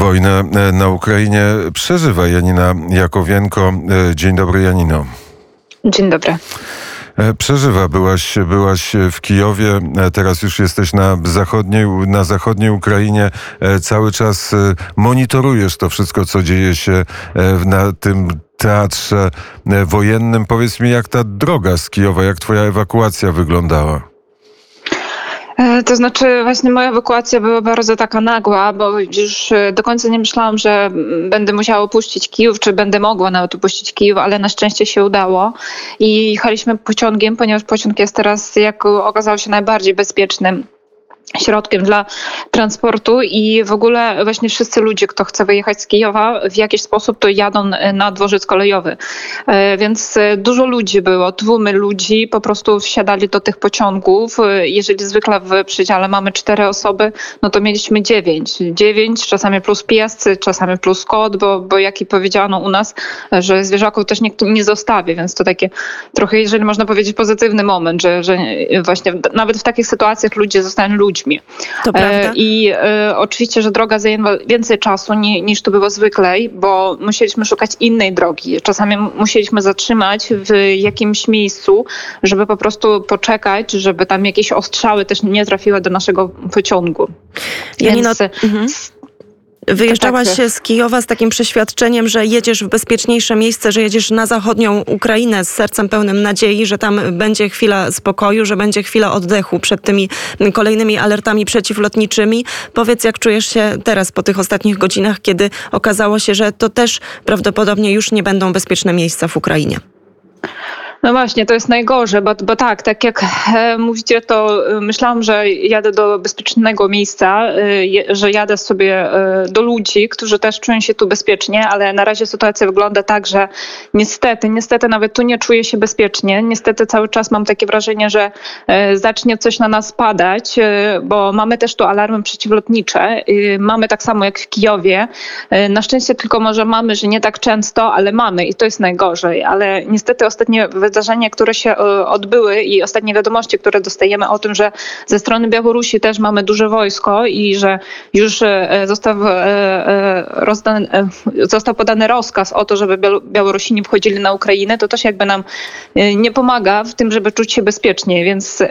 Wojnę na Ukrainie przeżywa Janina Jakowienko. Dzień dobry, Janino. Dzień dobry. Przeżywa. Byłaś, byłaś w Kijowie, teraz już jesteś na zachodniej, na zachodniej Ukrainie. Cały czas monitorujesz to wszystko, co dzieje się na tym teatrze wojennym. Powiedz mi, jak ta droga z Kijowa, jak twoja ewakuacja wyglądała? E, to znaczy, właśnie moja ewakuacja była bardzo taka nagła, bo już e, do końca nie myślałam, że będę musiała opuścić Kijów, czy będę mogła nawet opuścić Kijów, ale na szczęście się udało. I jechaliśmy pociągiem, ponieważ pociąg jest teraz, jak okazało się, najbardziej bezpiecznym środkiem dla transportu i w ogóle właśnie wszyscy ludzie, kto chce wyjechać z Kijowa w jakiś sposób, to jadą na dworzec kolejowy. E, więc e, dużo ludzi było, tłumy ludzi po prostu wsiadali do tych pociągów. E, jeżeli zwykle w przedziale mamy cztery osoby, no to mieliśmy dziewięć. Dziewięć, czasami plus pies, czasami plus kot, bo, bo jak i powiedziano u nas, że zwierzaków też nikt nie zostawi, więc to takie trochę, jeżeli można powiedzieć, pozytywny moment, że, że właśnie nawet w takich sytuacjach ludzie zostają ludźmi ludźmi. To prawda. I e, oczywiście, że droga zajęła więcej czasu ni, niż to było zwykle, bo musieliśmy szukać innej drogi. Czasami musieliśmy zatrzymać w jakimś miejscu, żeby po prostu poczekać, żeby tam jakieś ostrzały też nie trafiły do naszego pociągu. Janino, Więc, mhm. Wyjeżdżałaś tak, tak. z Kijowa z takim przeświadczeniem, że jedziesz w bezpieczniejsze miejsce, że jedziesz na zachodnią Ukrainę z sercem pełnym nadziei, że tam będzie chwila spokoju, że będzie chwila oddechu przed tymi kolejnymi alertami przeciwlotniczymi. Powiedz, jak czujesz się teraz po tych ostatnich godzinach, kiedy okazało się, że to też prawdopodobnie już nie będą bezpieczne miejsca w Ukrainie? No właśnie, to jest najgorsze, bo, bo tak, tak jak e, mówicie, to e, myślałam, że jadę do bezpiecznego miejsca, e, że jadę sobie do ludzi, którzy też czują się tu bezpiecznie, ale na razie sytuacja wygląda tak, że niestety, niestety nawet tu nie czuję się bezpiecznie. Niestety cały czas mam takie wrażenie, że zacznie coś na nas padać, bo mamy też tu alarmy przeciwlotnicze. Mamy tak samo jak w Kijowie. Na szczęście tylko może mamy, że nie tak często, ale mamy i to jest najgorzej. Ale niestety ostatnie wydarzenia, które się e, odbyły i ostatnie wiadomości, które dostajemy o tym, że ze strony Białorusi też mamy duże wojsko i że już e, został, e, został podany rozkaz o to, żeby Białorusini wchodzili na Ukrainę, to też jakby nam nie pomaga w tym, żeby czuć się bezpiecznie, więc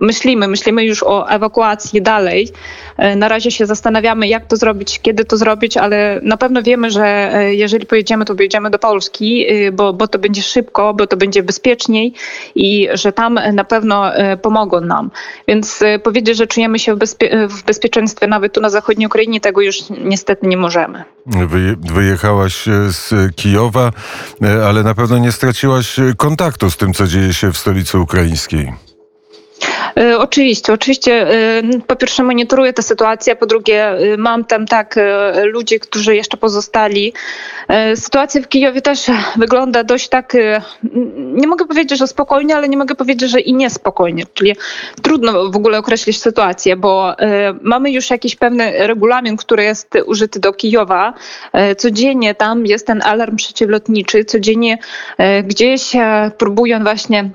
myślimy, myślimy już o ewakuacji dalej. Na razie się zastanawiamy, jak to zrobić, kiedy to zrobić, ale na pewno wiemy, że jeżeli pojedziemy, to pojedziemy do Polski, bo, bo to będzie szybko, bo to będzie będzie bezpieczniej i że tam na pewno e, pomogą nam. Więc e, powiedzieć, że czujemy się w, bezpie w bezpieczeństwie nawet tu na zachodniej Ukrainie, tego już niestety nie możemy. wyjechałaś e, z Kijowa, ale na pewno nie straciłaś kontaktu z tym, co dzieje się w stolicy ukraińskiej. E, oczywiście, oczywiście. E, po pierwsze monitoruję tę sytuację, po drugie e, mam tam tak ludzi, którzy jeszcze pozostali. Sytuacja w Kijowie też wygląda dość tak, nie mogę powiedzieć, że spokojnie, ale nie mogę powiedzieć, że i niespokojnie. Czyli trudno w ogóle określić sytuację, bo mamy już jakiś pewny regulamin, który jest użyty do Kijowa. Codziennie tam jest ten alarm przeciwlotniczy, codziennie gdzieś próbują właśnie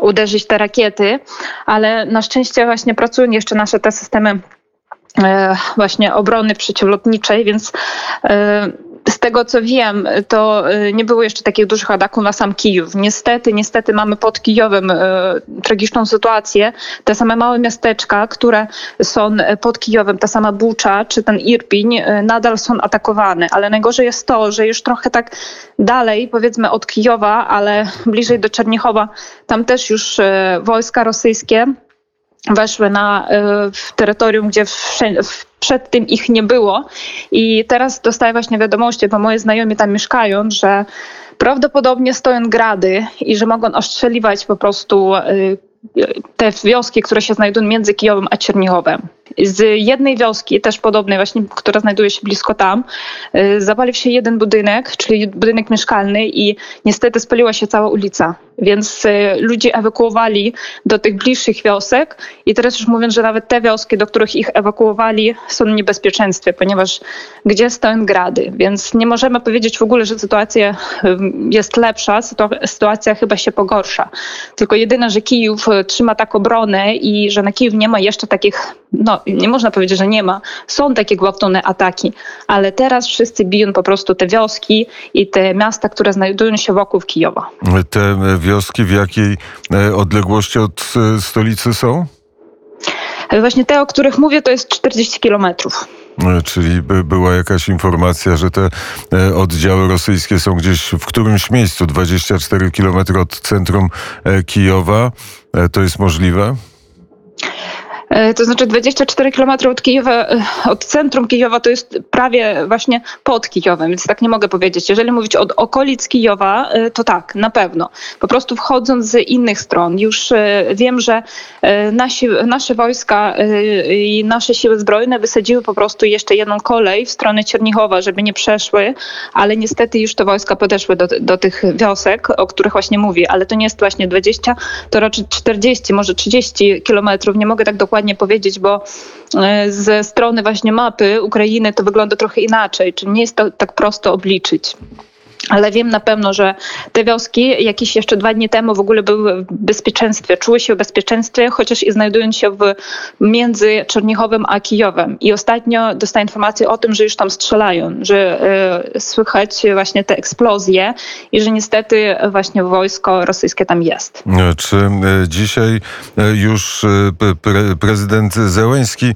uderzyć te rakiety, ale na szczęście właśnie pracują jeszcze nasze te systemy e, właśnie obrony przeciwlotniczej, więc e, z tego co wiem, to y, nie było jeszcze takich dużych ataków na sam Kijów. Niestety, niestety mamy pod Kijowem y, tragiczną sytuację. Te same małe miasteczka, które są pod Kijowem, ta sama Bucza czy ten Irpiń, y, nadal są atakowane. Ale najgorzej jest to, że już trochę tak dalej, powiedzmy od Kijowa, ale bliżej do Czerniechowa, tam też już wojska rosyjskie weszły na terytorium, gdzie przed tym ich nie było. I teraz dostaję właśnie wiadomości, bo moi znajomi tam mieszkają, że prawdopodobnie stoją grady i że mogą ostrzeliwać po prostu te wioski, które się znajdują między Kijowem a Czernichowem. Z jednej wioski, też podobnej właśnie, która znajduje się blisko tam, y, zapalił się jeden budynek, czyli budynek mieszkalny i niestety spaliła się cała ulica. Więc y, ludzie ewakuowali do tych bliższych wiosek i teraz już mówią, że nawet te wioski, do których ich ewakuowali są w niebezpieczeństwie, ponieważ gdzie stoją grady. Więc nie możemy powiedzieć w ogóle, że sytuacja y, jest lepsza, sytuacja chyba się pogorsza. Tylko jedyne, że Kijów trzyma tak obronę i że na Kijów nie ma jeszcze takich no nie można powiedzieć, że nie ma. Są takie gwałtowne ataki, ale teraz wszyscy biją po prostu te wioski i te miasta, które znajdują się wokół Kijowa. Te wioski w jakiej odległości od stolicy są? Właśnie te, o których mówię, to jest 40 kilometrów. E, czyli by była jakaś informacja, że te e, oddziały rosyjskie są gdzieś w którymś miejscu, 24 kilometry od centrum e, Kijowa. To jest możliwe? E, to znaczy 24 km od Kijowa, e, od centrum Kijowa to jest prawie właśnie pod Kijowem, więc tak nie mogę powiedzieć. Jeżeli mówić od okolic Kijowa, e, to tak, na pewno. Po prostu wchodząc z innych stron, już wiem, że nasi, nasze wojska i nasze siły zbrojne wysadziły po prostu jeszcze jedną kolej w stronę Czernichowa, żeby nie przeszły, ale niestety już te wojska podeszły do, do tych wiosek, o których właśnie mówię, ale to nie jest właśnie 20, to raczej 40, może 30 kilometrów, nie mogę tak dokładnie dokładnie powiedzieć, bo e, ze strony właśnie mapy Ukrainy to wygląda trochę inaczej, czyli nie jest to tak prosto obliczyć. Ale wiem na pewno, że te wioski jakieś jeszcze dwa dni temu w ogóle były w bezpieczeństwie, czuły się w bezpieczeństwie, chociaż i znajdują się w, między Czernichowem a Kijowem. I ostatnio dostałem informację o tym, że już tam strzelają, że y, słychać właśnie te eksplozje i że niestety właśnie wojsko rosyjskie tam jest. Czy e, dzisiaj już pre, prezydent Zełenski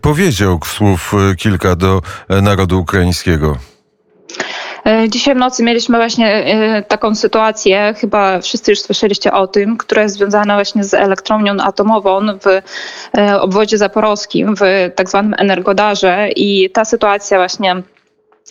powiedział słów kilka do narodu ukraińskiego? E, dzisiaj w nocy mieliśmy właśnie e, taką sytuację, chyba wszyscy już słyszeliście o tym, która jest związana właśnie z elektrownią atomową w e, obwodzie zaporowskim, w tak zwanym Energodarze i ta sytuacja właśnie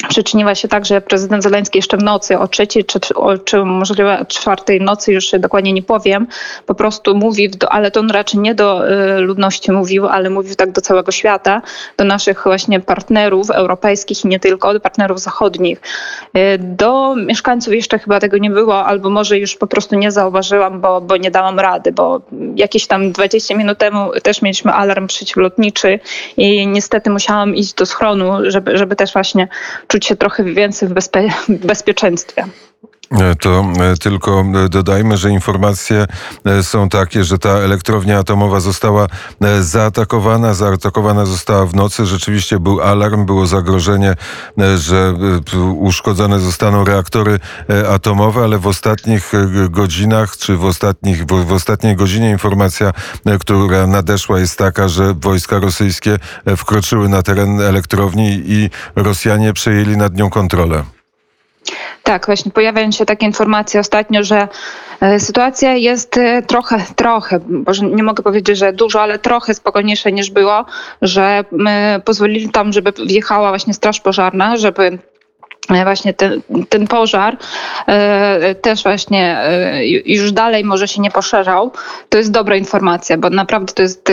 przyczyniła się tak, że prezydent Zeleński jeszcze w nocy o trzeciej, czy, czy możliwe czwartej nocy, już dokładnie nie powiem, po prostu mówi, ale to on raczej nie do y, ludności mówił, ale mówił tak do całego świata, do naszych właśnie partnerów europejskich i nie tylko, do partnerów zachodnich. Y, do mieszkańców jeszcze chyba tego nie było, albo może już po prostu nie zauważyłam, bo, bo nie dałam rady, bo jakieś tam 20 minut temu też mieliśmy alarm przeciwlotniczy i niestety musiałam iść do schronu, żeby, żeby też właśnie czuć się trochę więcej w bezpie bezpieczeństwie. E, to e, tylko e, dodajmy, że informacje są takie, że ta elektrownia atomowa została zaatakowana, zaatakowana została w nocy. Rzeczywiście był alarm, było zagrożenie, że uszkodzone zostaną reaktory atomowe, ale w ostatnich godzinach, czy w, ostatnich, w ostatniej godzinie informacja, która nadeszła jest taka, że wojska rosyjskie wkroczyły na teren elektrowni i Rosjanie przejęli nad nią kontrolę. Tak, właśnie pojawiają się takie informacje ostatnio, że e, sytuacja jest e, trochę, trochę, może nie mogę powiedzieć, że dużo, ale trochę spokojniejsza niż było, że my pozwolili tam, żeby wjechała właśnie straż pożarna, żeby E, właśnie ten, ten pożar e, też właśnie e, już dalej może się nie poszerzał, to jest dobra informacja, bo naprawdę to jest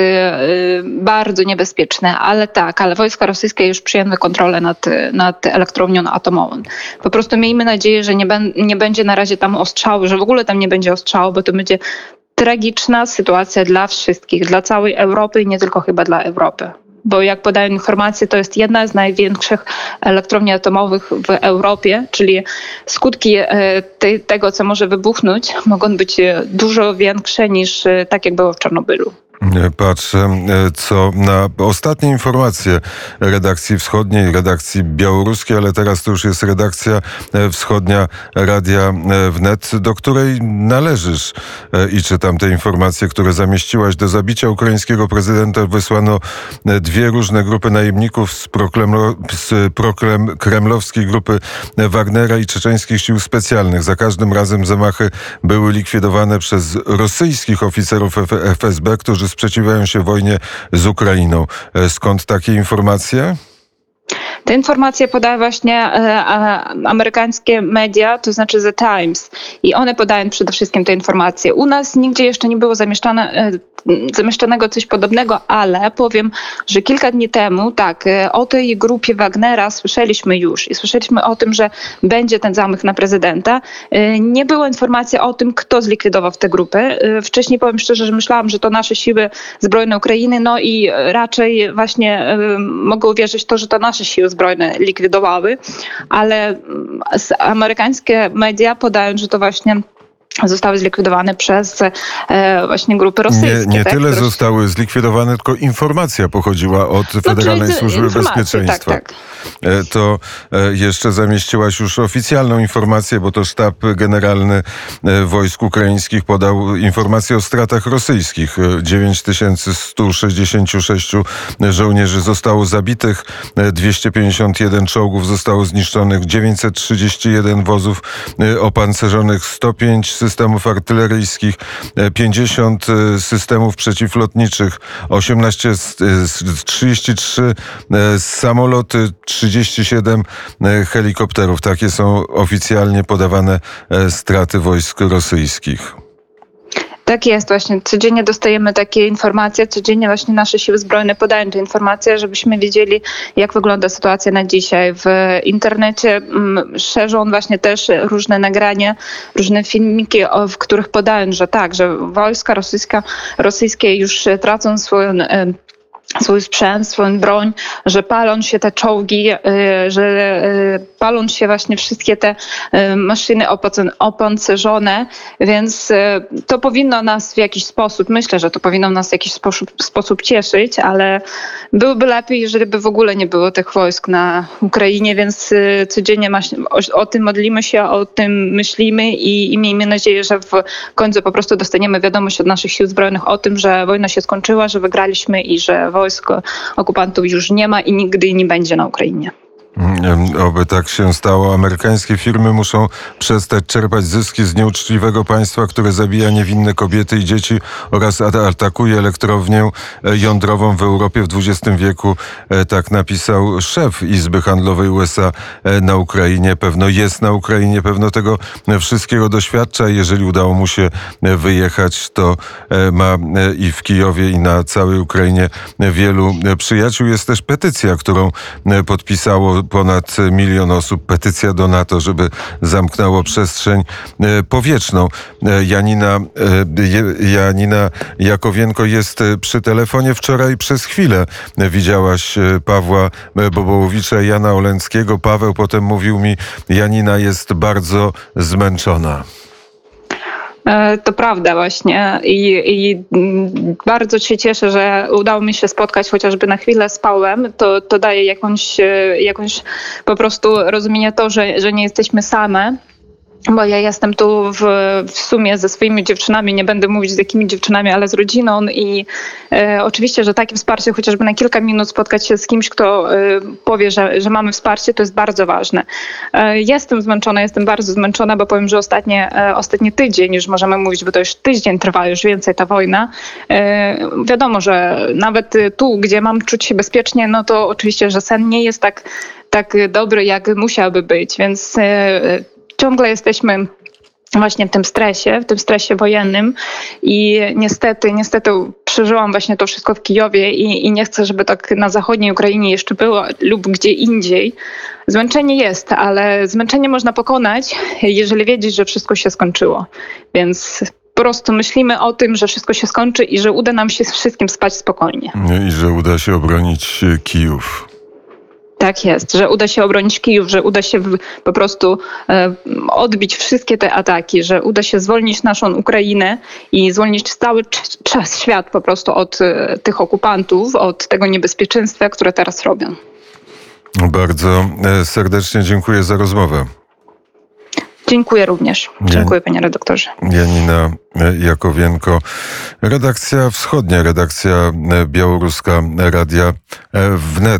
bardzo niebezpieczne, ale tak, ale wojska rosyjskie już przyjęły kontrolę nad, nad elektrownią atomową. Po prostu miejmy nadzieję, że nie, ben, nie będzie na razie tam ostrzału, że w ogóle tam nie będzie ostrzału, bo to będzie tragiczna sytuacja dla wszystkich, dla całej Europy i nie tylko chyba dla Europy bo jak podają informacje, to jest jedna z największych elektrowni atomowych w Europie, czyli skutki e, te, tego, co może wybuchnąć, mogą być e, dużo większe niż e, tak, jak było w Czarnobylu. Patrzę, e, co na ostatnie informacje redakcji wschodniej, redakcji białoruskiej, ale teraz to już jest redakcja e, wschodnia Radia e, Wnet, do której należysz. I czytam te informacje, które zamieściłaś. Do zabicia ukraińskiego prezydenta wysłano dwie różne grupy najemników z, prokremlo, z prokremlowskiej grupy Wagnera i czeczeńskich sił specjalnych. Za każdym razem zamachy były likwidowane przez rosyjskich oficerów FSB, którzy sprzeciwiają się wojnie z Ukrainą. E, skąd takie informacje? Te informacje podają właśnie e, amerykańskie media, to znaczy The Times. I one podają przede wszystkim te informacje. U nas nigdzie jeszcze nie było zamieszczane, e, zamieszczonego coś podobnego, ale powiem, że kilka dni temu, tak, e, o tej grupie Wagnera słyszeliśmy już i słyszeliśmy o tym, że będzie ten zamach na prezydenta. Nie było informacji o tym, kto zlikwidował tę grupę. Wcześniej powiem szczerze, że myślałam, że to nasze siły zbrojne Ukrainy, no i raczej właśnie mogę uwierzyć to, że to nasze siły zbrojne likwidowały, ale amerykańskie media podają, że to właśnie zostały zlikwidowane przez e, właśnie grupy rosyjskie. Nie, nie tak, tyle które- zostały zlikwidowane, tylko informacja pochodziła od No, Federalnej czyli Służby informacje, Bezpieczeństwa. Tak, tak. E, To e, jeszcze zamieściłaś już oficjalną informację, bo to sztab generalny wojsk ukraińskich podał informację o stratach rosyjskich. E, 9166 żołnierzy zostało zabitych, e, 251 czołgów zostało zniszczonych, 931 wozów opancerzonych, 105 systemów artyleryjskich, e, 50 e, systemów przeciwlotniczych, 18, s- e, s- 33 e, samoloty, 37 e, helikopterów. Takie są oficjalnie podawane e, straty wojsk rosyjskich. Tak jest właśnie. Codziennie dostajemy takie informacje, codziennie właśnie nasze siły zbrojne podają te informacje, żebyśmy wiedzieli, jak wygląda sytuacja na dzisiaj. W internecie mm, szerzą właśnie też różne nagrania, różne filmiki, w których podają, że tak, że wojska rosyjska, rosyjskie już tracą swoją e, swój sprzęt, swoją broń, że palą się te czołgi, y, że y, palą się właśnie wszystkie te y, maszyny opancerzone, więc to powinno nas w jakiś sposób, myślę, że to powinno nas w jakiś sposób, sposób cieszyć, ale byłoby lepiej, jeżeli by w ogóle nie było tych wojsk na Ukrainie, więc codziennie o, tym modlimy się, o tym myślimy i, i miejmy nadzieję, że w końcu po prostu dostaniemy wiadomość od naszych sił zbrojnych o tym, że wojna się skończyła, że wygraliśmy i że wojsk okupantów już nie ma i nigdy nie będzie na Ukrainie. Mm, Oby tak się stało. Amerykańskie firmy muszą przestać czerpać zyski z nieuczciwego państwa, które zabija niewinne kobiety i dzieci oraz atakuje elektrownię e, jądrową w Europie w XX wieku. E, Tak napisał szef Izby Handlowej USA e, na Ukrainie. Pewno jest na Ukrainie, pewno tego wszystkiego doświadcza. Jeżeli udało mu się wyjechać, to ma i w Kijowie, i na całej Ukrainie wielu przyjaciół. Jest też petycja, którą podpisało ponad milion osób. Petycja do NATO, żeby zamknęło przestrzeń e, powietrzną. E, Janina, e, Janina Jakowienko jest przy telefonie. Wczoraj przez chwilę widziałaś Pawła Bobołowicza, Jana Oleńskiego. Paweł potem mówił mi, Janina jest bardzo zmęczona. E, To prawda właśnie I, i bardzo się cieszę, że udało mi się spotkać chociażby na chwilę z Pawłem. To, to daje jakąś, e, jakąś po prostu rozumienie to, że, że nie jesteśmy same. Bo ja jestem tu w, w sumie ze swoimi dziewczynami, nie będę mówić z jakimi dziewczynami, ale z rodziną i e, oczywiście, że takie wsparcie, chociażby na kilka minut spotkać się z kimś, kto e, powie, że, że mamy wsparcie, to jest bardzo ważne. E, jestem zmęczona, jestem bardzo zmęczona, bo powiem, że ostatnie, e, ostatni tydzień, już możemy mówić, bo to już tydzień trwa już więcej ta wojna. E, wiadomo, że nawet tu, gdzie mam czuć się bezpiecznie, no to oczywiście, że sen nie jest tak, tak dobry, jak musiałby być, więc e, ciągle jesteśmy właśnie w tym stresie, w tym stresie wojennym i niestety, niestety przeżyłam właśnie to wszystko w Kijowie i, i nie chcę, żeby tak na zachodniej Ukrainie jeszcze było lub gdzie indziej. Zmęczenie jest, ale zmęczenie można pokonać, jeżeli wiedzieć, że wszystko się skończyło. Więc po prostu myślimy o tym, że wszystko się skończy i że uda nam się wszystkim spać spokojnie. I że uda się obronić Kijów. Tak jest, że uda się obronić Kijów, że uda się po prostu e, odbić wszystkie te ataki, że uda się zwolnić naszą Ukrainę i zwolnić cały cz- czas świat po prostu od e, tych okupantów, od tego niebezpieczeństwa, które teraz robią. Bardzo e, serdecznie dziękuję za rozmowę. Dziękuję również. Dziękuję panie redaktorze. Janina Jakowienko, redakcja wschodnia, redakcja białoruska Radia Wnet.